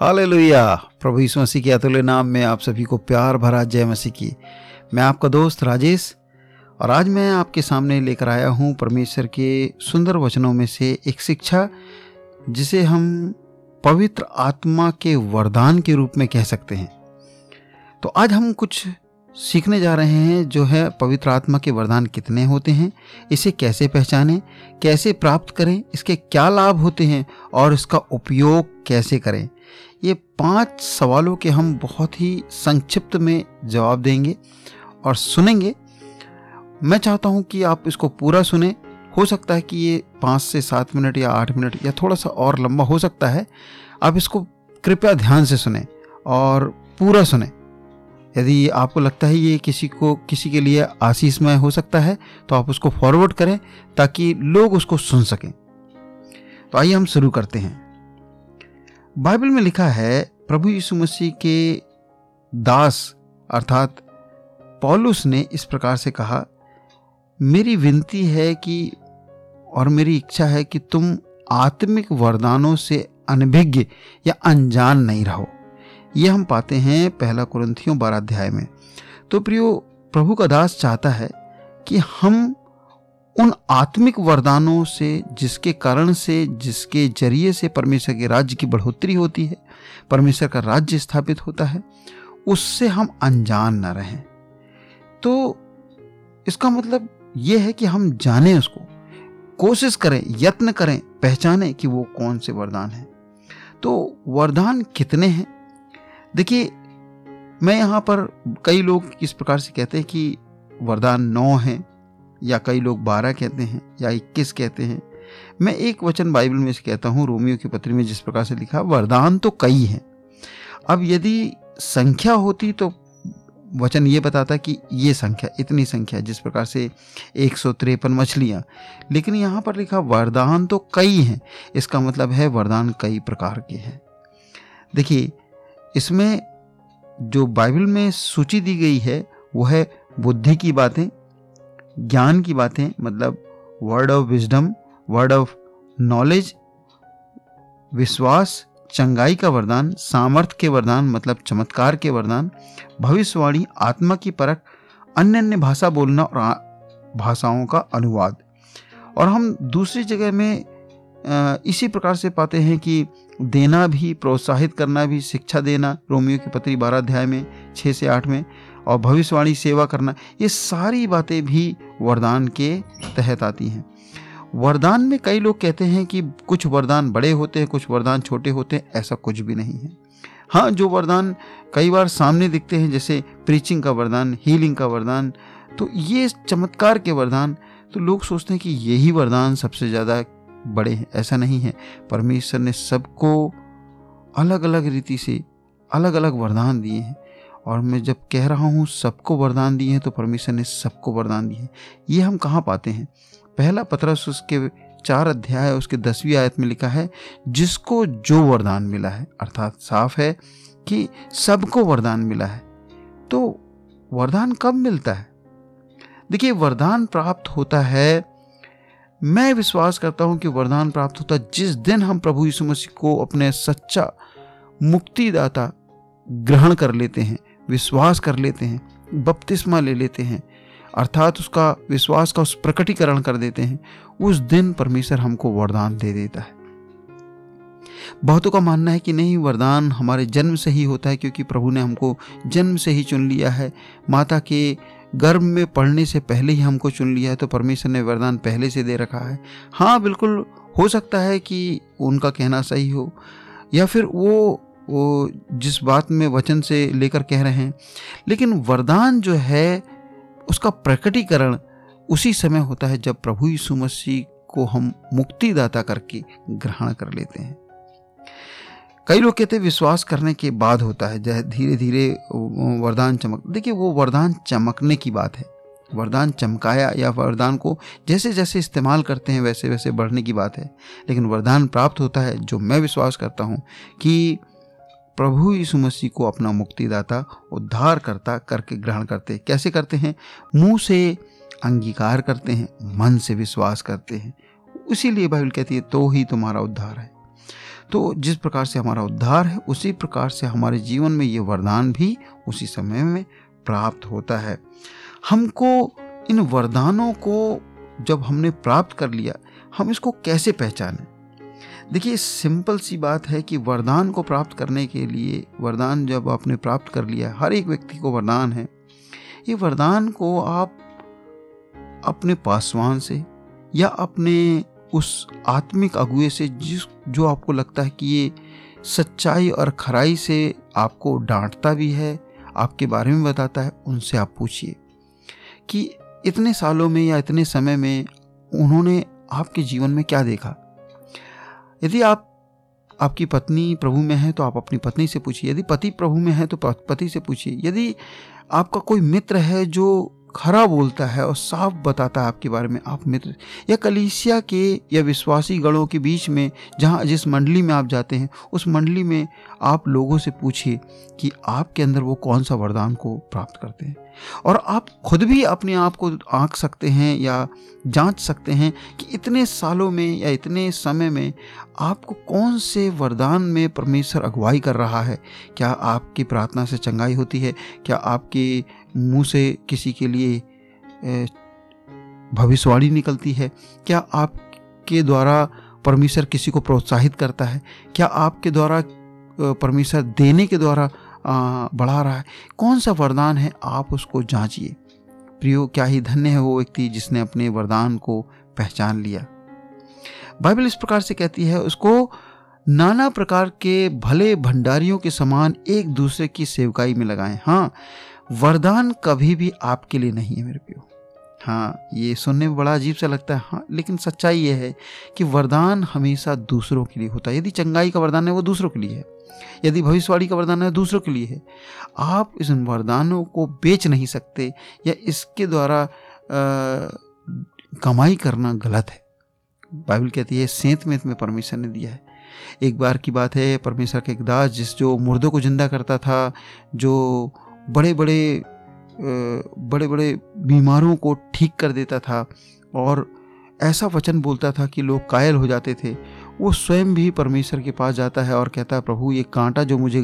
Hallelujah. प्रभु यीशु मसीह के अतुल्य नाम में आप सभी को प्यार भरा जय मसीह की। मैं आपका दोस्त राजेश, और आज मैं आपके सामने लेकर आया हूँ परमेश्वर के सुंदर वचनों में से एक शिक्षा, जिसे हम पवित्र आत्मा के वरदान के रूप में कह सकते हैं। तो आज हम कुछ सीखने जा रहे हैं, जो है पवित्र आत्मा के वरदान कितने होते हैं, इसे कैसे पहचानें, कैसे प्राप्त करें, इसके क्या लाभ होते हैं, और इसका उपयोग कैसे करें। ये पाँच सवालों के हम बहुत ही संक्षिप्त में जवाब देंगे और सुनेंगे। मैं चाहता हूँ कि आप इसको पूरा सुने। हो सकता है कि ये पाँच से सात मिनट या आठ मिनट या थोड़ा सा और लंबा हो सकता है। आप इसको कृपया ध्यान से सुने और पूरा सुने। यदि आपको लगता है ये किसी को, किसी के लिए आशीषमय हो सकता है तो आप उसको फॉरवर्ड करें ताकि लोग उसको सुन सकें। तो आइए हम शुरू करते हैं। बाइबल में लिखा है, प्रभु यीशु मसीह के दास, अर्थात पॉलुस ने इस प्रकार से कहा, मेरी विनती है कि, और मेरी इच्छा है कि तुम आत्मिक वरदानों से अनभिज्ञ या अनजान नहीं रहो। ये हम पाते हैं पहला कुरंथियों बारह अध्याय में। तो प्रियो, प्रभु का दास चाहता है कि हम उन आत्मिक वरदानों से, जिसके कारण से, जिसके ज़रिए से परमेश्वर के राज्य की बढ़ोतरी होती है, परमेश्वर का राज्य स्थापित होता है, उससे हम अनजान न रहें। तो इसका मतलब ये है कि हम जानें उसको, कोशिश करें, यत्न करें, पहचानें कि वो कौन से वरदान हैं। तो वरदान कितने हैं? देखिए, मैं यहाँ पर कई लोग इस प्रकार से कहते हैं कि वरदान नौ हैं। या कई लोग बारह कहते हैं या इक्कीस कहते हैं। मैं एक वचन बाइबल में से कहता हूँ, रोमियो की पत्री में जिस प्रकार से लिखा, वरदान तो कई हैं। अब यदि संख्या होती तो वचन ये बताता कि ये संख्या, इतनी संख्या, जिस प्रकार से एक सौ तिरपन मछलियाँ। लेकिन यहाँ पर लिखा, वरदान तो कई हैं। इसका मतलब है वरदान कई प्रकार के हैं। देखिए, इसमें जो बाइबल में सूची दी गई है वो है बुद्धि की बातें ज्ञान की बातें मतलब word of wisdom word of knowledge विश्वास, चंगाई का वरदान सामर्थ्य के वरदान मतलब चमत्कार के वरदान, भविष्यवाणी, आत्मा की परख अन्य अन्य भाषा बोलना और भाषाओं का अनुवाद। और हम दूसरी जगह में इसी प्रकार से पाते हैं कि देना भी, प्रोत्साहित करना भी, शिक्षा देना, रोमियो की पत्री बारह अध्याय में छः से आठ में और भविष्यवाणी सेवा करना, ये सारी बातें भी वरदान के तहत आती हैं। वरदान में कई लोग कहते हैं कि कुछ वरदान बड़े होते हैं, कुछ वरदान छोटे होते हैं, ऐसा कुछ भी नहीं है। हाँ जो वरदान कई बार सामने दिखते हैं, जैसे प्रीचिंग का वरदान हीलिंग का वरदान तो ये चमत्कार के वरदान तो लोग सोचते हैं कि यही वरदान सबसे ज़्यादा बड़े हैं, ऐसा नहीं है। परमेश्वर ने सबको अलग अलग रीति से अलग अलग वरदान दिए हैं। और मैं जब कह रहा हूँ, सबको वरदान दिए हैं तो परमेश्वर ने सबको वरदान दिए हैं। ये हम कहाँ पाते हैं? पहला पत्रस उसके चार अध्याय, उसके दसवीं आयत में लिखा है, जिसको जो वरदान मिला है, अर्थात साफ़ है कि सबको वरदान मिला है। तो वरदान कब मिलता है? देखिए, वरदान प्राप्त होता है, मैं विश्वास करता हूँ कि वरदान प्राप्त होता जिस दिन हम प्रभु यीशु मसीह को अपने सच्चा मुक्तिदाता ग्रहण कर लेते हैं। विश्वास कर लेते हैं, बपतिस्मा ले लेते हैं, अर्थात उसका विश्वास का उस प्रकटीकरण कर देते हैं, उस दिन परमेश्वर हमको वरदान दे देता है। बहुतों का मानना है कि नहीं, वरदान हमारे जन्म से ही होता है, क्योंकि प्रभु ने हमको जन्म से ही चुन लिया है। माता के गर्भ में पढ़ने से पहले ही हमको चुन लिया है तो परमेश्वर ने वरदान पहले से दे रखा है। हाँ बिल्कुल हो सकता है कि उनका कहना सही हो, या फिर वो वो जिस बात में वचन से लेकर कह रहे हैं, लेकिन वरदान जो है, उसका प्रकटीकरण उसी समय होता है जब प्रभु यीशु मसीह को हम मुक्तिदाता करके ग्रहण कर लेते हैं। कई लोग कहते हैं विश्वास करने के बाद होता है, जैसे धीरे धीरे वरदान चमक, देखिए वो वरदान चमकने की बात है। वरदान चमकाया या वरदान को जैसे जैसे इस्तेमाल करते हैं वैसे वैसे बढ़ने की बात है। लेकिन वरदान प्राप्त होता है जो मैं विश्वास करता हूँ कि प्रभु यीशु मसीह को अपना मुक्तिदाता उद्धार करता करके ग्रहण करते कैसे करते हैं? मुँह से अंगीकार करते हैं, मन से विश्वास करते हैं। इसीलिए बाइबल कहती है तो ही तुम्हारा उद्धार है। तो जिस प्रकार से हमारा उद्धार है, उसी प्रकार से हमारे जीवन में ये वरदान भी उसी समय में प्राप्त होता है। हमको इन वरदानों को जब हमने प्राप्त कर लिया, हम इसको कैसे पहचानें? देखिए, सिंपल सी बात है कि वरदान को प्राप्त करने के लिए, वरदान जब आपने प्राप्त कर लिया, हर एक व्यक्ति को वरदान है। ये वरदान को आप अपने पासवान से या अपने उस आत्मिक अगुए से, जिस, जो आपको लगता है कि ये सच्चाई और खराई से आपको डांटता भी है, आपके बारे में बताता है, उनसे आप पूछिए कि इतने सालों में या इतने समय में उन्होंने आपके जीवन में क्या देखा? यदि आप, आपकी पत्नी प्रभु में है तो आप अपनी पत्नी से पूछिए। यदि पति प्रभु में है तो पति से पूछिए। यदि आपका कोई मित्र है जो खरा बोलता है और साफ़ बताता है आपके बारे में, आप मित्र। या कलीसिया के या विश्वासी गणों के बीच में, जहाँ जिस मंडली में आप जाते हैं, उस मंडली में आप लोगों से पूछिए कि आपके अंदर वो कौन सा वरदान को प्राप्त करते हैं। और आप खुद भी अपने आप को आंक सकते हैं या जाँच सकते हैं कि इतने सालों में या इतने समय में आपको कौन से वरदान में परमेश्वर अगुवाई कर रहा है। क्या आपकी प्रार्थना से चंगाई होती है? क्या आपके मुँह से किसी के लिए भविष्यवाणी निकलती है? क्या आपके द्वारा परमेश्वर किसी को प्रोत्साहित करता है? क्या आपके द्वारा परमेश्वर देने के द्वारा बढ़ा रहा है? कौन सा वरदान है? आप उसको जांचिए। प्रियो, क्या ही धन्य है वो व्यक्ति जिसने अपने वरदान को पहचान लिया। बाइबल इस प्रकार से कहती है, उसको नाना प्रकार के भले भंडारियों के समान एक दूसरे की सेवकाई में लगाएँ। हाँ वरदान कभी भी आपके लिए नहीं है मेरे प्यो हाँ ये सुनने में बड़ा अजीब सा लगता है हाँ लेकिन सच्चाई ये है कि वरदान हमेशा दूसरों के लिए होता है। यदि चंगाई का वरदान है, वो दूसरों के लिए है। यदि भविष्यवाणी का वरदान है दूसरों के लिए है। आप इस वरदानों को बेच नहीं सकते या इसके द्वारा कमाई करना गलत है। बाइबल कहती है, सेंत में तुम्हें परमेश्वर ने दिया है। एक बार की बात है, परमेश्वर के एक दास जिस जो मुर्दों को ज़िंदा करता था, जो बड़े बड़े बड़े बड़े बीमारों को ठीक कर देता था और ऐसा वचन बोलता था कि लोग कायल हो जाते थे। वो स्वयं भी परमेश्वर के पास जाता है और कहता है प्रभु, ये कांटा जो मुझे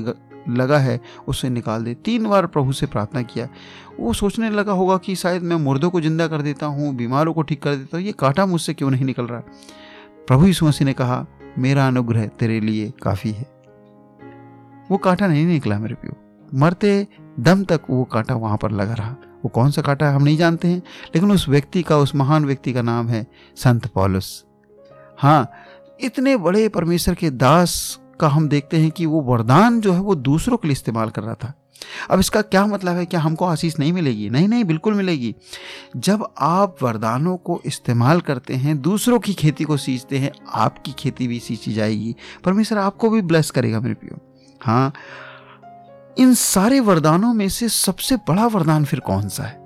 लगा है, उसे निकाल दे। तीन बार प्रभु से प्रार्थना किया। वो सोचने लगा होगा कि शायद मैं मुर्दों को ज़िंदा कर देता हूँ, बीमारों को ठीक कर देता हूँ, ये कांटा मुझसे क्यों नहीं निकल रहा? प्रभु यीशु मसीह ने कहा, मेरा अनुग्रह तेरे लिए काफ़ी है। वो कांटा नहीं निकला मेरे प्यो। मरते दम तक वो कांटा वहाँ पर लगा रहा। वो कौन सा कांटा है हम नहीं जानते हैं, लेकिन उस व्यक्ति का, उस महान व्यक्ति का नाम है संत पॉलुस। हाँ इतने बड़े परमेश्वर के दास का हम देखते हैं कि वो वरदान जो है वो दूसरों के लिए इस्तेमाल कर रहा था। अब इसका क्या मतलब है? क्या हमको आशीष नहीं मिलेगी? नहीं नहीं, बिल्कुल मिलेगी। जब आप वरदानों को इस्तेमाल करते हैं, दूसरों की खेती को सींचते हैं, आपकी खेती भी सींची जाएगी। परमेश्वर आपको भी ब्लेस करेगा मेरे प्रियो। हाँ इन सारे वरदानों में से सबसे बड़ा वरदान फिर कौन सा है?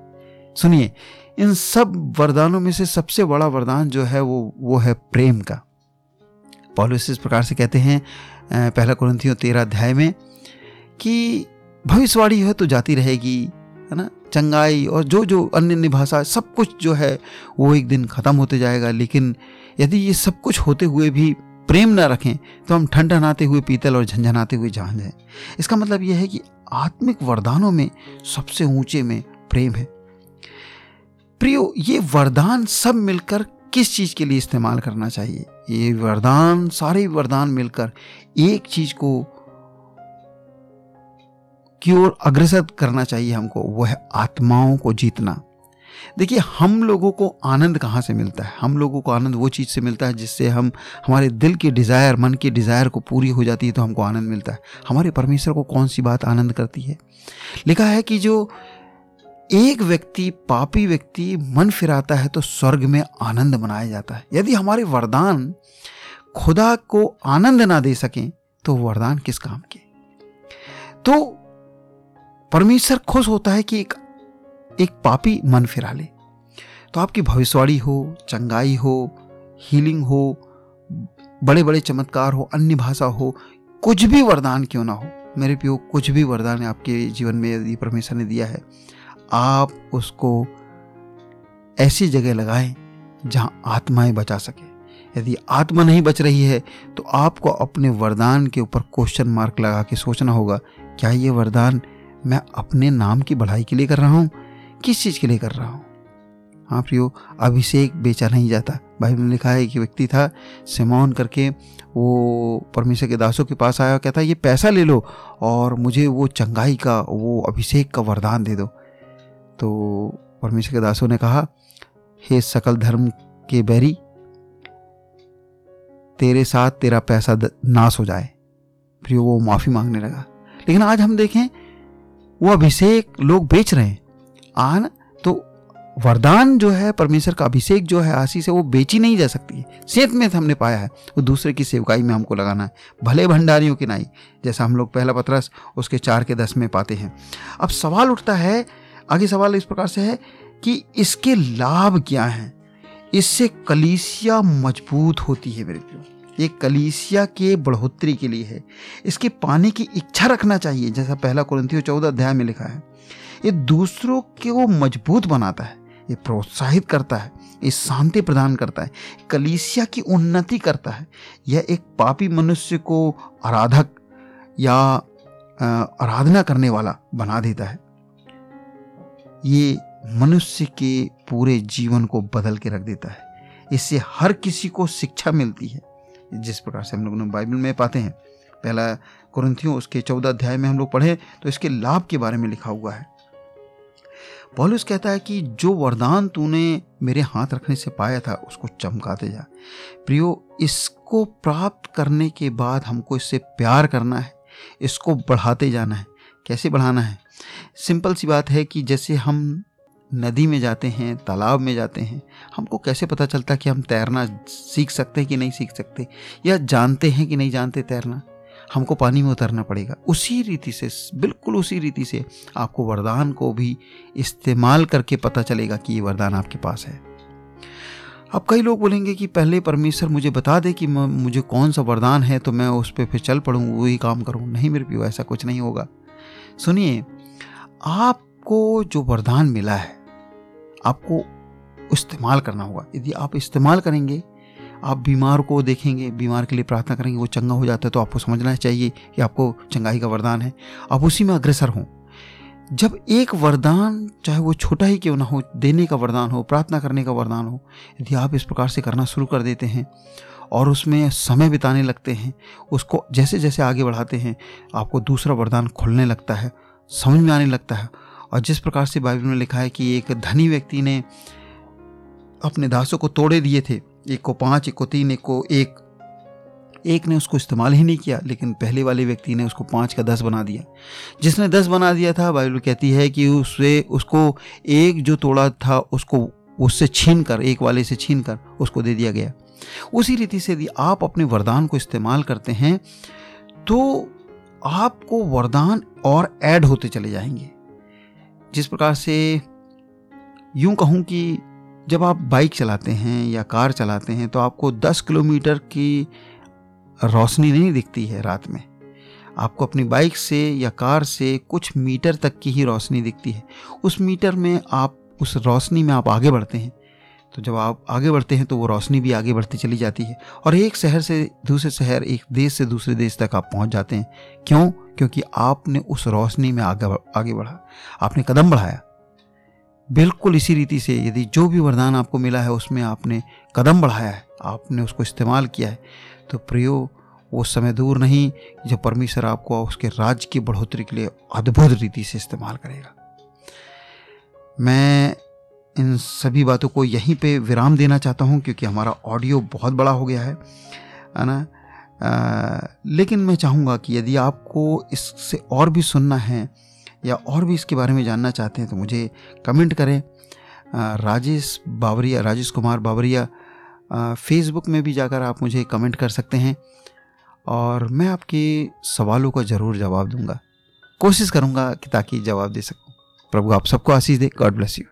सुनिए, इन सब वरदानों में से सबसे बड़ा वरदान जो है वो वो है प्रेम का। पॉलिस इस प्रकार से कहते हैं पहला कुरंथियों तेरह अध्याय में, कि भविष्यवाणी है तो जाती रहेगी, है ना? चंगाई और जो जो अन्य अन्य भाषा, सब कुछ जो है वो एक दिन ख़त्म होते जाएगा, लेकिन यदि ये सब कुछ होते हुए भी प्रेम न रखें तो हम ठंडनाते हुए पीतल और झंझनाते हुए जान जाए। इसका मतलब यह है कि आत्मिक वरदानों में सबसे ऊँचे में प्रेम है। प्रियो, ये वरदान सब मिलकर किस चीज़ के लिए इस्तेमाल करना चाहिए? ये वरदान, सारे वरदान मिलकर एक चीज़ को की ओर अग्रसर करना चाहिए हमको, वह है आत्माओं को जीतना। देखिए, हम लोगों को आनंद कहाँ से मिलता है? हम लोगों को आनंद वो चीज़ से मिलता है जिससे हम, हमारे दिल की डिज़ायर मन की डिज़ायर को पूरी हो जाती है तो हमको आनंद मिलता है। हमारे परमेश्वर को कौन सी बात आनंद करती है? लिखा है कि जो एक व्यक्ति, पापी व्यक्ति मन फिराता है तो स्वर्ग में आनंद मनाया जाता है। यदि हमारे वरदान खुदा को आनंद ना दे सकें तो वरदान किस काम के? तो परमेश्वर खुश होता है कि एक एक पापी मन फिरा ले। तो आपकी भविष्यवाणी हो, चंगाई हो हीलिंग हो बड़े बड़े चमत्कार हो, अन्य भाषा हो, कुछ भी वरदान क्यों ना हो, मेरे प्यो कुछ भी वरदान आपके जीवन में यदि परमेश्वर ने दिया है, आप उसको ऐसी जगह लगाएँ जहाँ आत्माएँ बचा सके। यदि आत्मा नहीं बच रही है तो आपको अपने वरदान के ऊपर क्वेश्चन मार्क लगा के सोचना होगा, क्या ये वरदान मैं अपने नाम की बढ़ाई के लिए कर रहा हूँ? किस चीज़ के लिए कर रहा हूँ? हाँ प्रियो, अभिषेक बेचा नहीं जाता। बाइबल में लिखा है कि व्यक्ति था, सिमौन करके वो परमेश्वर के दासों के पास आया और कहता, ये पैसा ले लो और मुझे वो चंगाई का, वो अभिषेक का वरदान दे दो। तो परमेश्वर के दासों ने कहा, हे सकल धर्म के बैरी, तेरे साथ तेरा पैसा नाश हो जाए। फिर वो माफ़ी मांगने लगा। लेकिन आज हम देखें, वो अभिषेक लोग बेच रहे हैं। आन तो वरदान जो है, परमेश्वर का अभिषेक जो है, आशीष है वो बेची नहीं जा सकती सेत में हमने पाया है, वो दूसरे की सेवकाई में हमको लगाना है। भले भंडारियों की नाई, जैसा हम लोग पहला पत्रस, उसके चार के दस में पाते हैं। अब सवाल उठता है, आगे सवाल इस प्रकार से है, कि इसके लाभ क्या हैं? इससे कलीसिया मज़बूत होती है, मेरे प्रियो। ये कलीसिया के बढ़ोतरी के लिए है। इसके पाने की इच्छा रखना चाहिए, जैसा पहला कुरंथियो चौदह अध्याय में लिखा है। ये दूसरों को मज़बूत बनाता है, ये प्रोत्साहित करता है, ये शांति प्रदान करता है, कलीसिया की उन्नति करता है। यह एक पापी मनुष्य को आराधक या आराधना करने वाला बना देता है। ये मनुष्य के पूरे जीवन को बदल के रख देता है। इससे हर किसी को शिक्षा मिलती है। जिस प्रकार से हम लोग बाइबल में पाते हैं, पहला कुरंथियों उसके चौदह अध्याय में हम लोग पढ़े तो इसके लाभ के बारे में लिखा हुआ है। पॉलुस कहता है कि जो वरदान तूने मेरे हाथ रखने से पाया था, उसको चमकाते जा। प्रियो, इसको प्राप्त करने के बाद हमको इससे प्यार करना है, इसको बढ़ाते जाना है। कैसे बढ़ाना है? सिंपल सी बात है कि जैसे हम नदी में जाते हैं, तालाब में जाते हैं, हमको कैसे पता चलता कि हम तैरना सीख सकते हैं कि नहीं सीख सकते, या जानते हैं कि नहीं जानते तैरना? हमको पानी में उतरना पड़ेगा। उसी रीति से, बिल्कुल उसी रीति से आपको वरदान को भी इस्तेमाल करके पता चलेगा कि ये वरदान आपके पास है। अब कई लोग बोलेंगे कि पहले परमेश्वर मुझे बता दे कि मुझे कौन सा वरदान है तो मैं उस पर फिर चल पड़ूँ, वही काम करूँ। नहीं मेरे प्यो ऐसा कुछ नहीं होगा। सुनिए, आपको जो वरदान मिला है, आपको इस्तेमाल करना होगा। यदि आप इस्तेमाल करेंगे आप बीमार को देखेंगे, बीमार के लिए प्रार्थना करेंगे, वो चंगा हो जाता है तो आपको समझना चाहिए कि आपको चंगाई का वरदान है। आप उसी में अग्रसर हों। जब एक वरदान, चाहे वो छोटा ही क्यों ना हो, देने का वरदान हो, प्रार्थना करने का वरदान हो, यदि आप इस प्रकार से करना शुरू कर देते हैं और उसमें समय बिताने लगते हैं, उसको जैसे जैसे आगे बढ़ाते हैं, आपको दूसरा वरदान खुलने लगता है, समझ में आने लगता है। और जिस प्रकार से बाइबल में लिखा है कि एक धनी व्यक्ति ने अपने दासों को तोड़े दिए थे एक को पाँच, एक को तीन, एक को एक। एक ने उसको इस्तेमाल ही नहीं किया, लेकिन पहले वाले व्यक्ति ने उसको पाँच का दस बना दिया। जिसने दस बना दिया था, बाइबल कहती है कि उससे, उसको एक जो तोड़ा था, उसको, उससे छीन कर एक वाले से छीन कर उसको दे दिया गया। उसी रीति से यदि आप अपने वरदान को इस्तेमाल करते हैं तो आपको वरदान और ऐड होते चले जाएँगे। जिस प्रकार से यूँ कहूँ कि जब आप बाइक चलाते हैं या कार चलाते हैं तो आपको 10 किलोमीटर की रोशनी नहीं दिखती है रात में। आपको अपनी बाइक से या कार से कुछ मीटर तक की ही रोशनी दिखती है। उस मीटर में आप, उस रोशनी में आप आगे बढ़ते हैं। तो जब आप आगे बढ़ते हैं तो वो रोशनी भी आगे बढ़ती चली जाती है। और एक शहर से दूसरे शहर, एक देश से दूसरे देश तक आप पहुँच जाते हैं। क्यों? क्योंकि आपने उस रोशनी में आगे आगे बढ़ा। आपने कदम बढ़ाया। बिल्कुल इसी रीति से यदि जो भी वरदान आपको मिला है, उसमें आपने कदम बढ़ाया है, आपने उसको इस्तेमाल किया है तो प्रियो, वो समय दूर नहीं जब परमेश्वर आपको उसके राज्य की बढ़ोतरी के लिए अद्भुत रीति से इस्तेमाल करेगा। मैं इन सभी बातों को यहीं पे विराम देना चाहता हूँ, क्योंकि हमारा ऑडियो बहुत बड़ा हो गया है है ना? लेकिन मैं चाहूँगा कि यदि आपको इससे और भी सुनना है या और भी इसके बारे में जानना चाहते हैं तो मुझे कमेंट करें। राजेश बावरिया, राजेश कुमार बावरिया फेसबुक में भी जाकर आप मुझे कमेंट कर सकते हैं और मैं आपके सवालों का ज़रूर जवाब दूँगा। कोशिश करूँगा कि ताकि जवाब दे सकूँ। प्रभु आप सबको आशीष दे। God bless you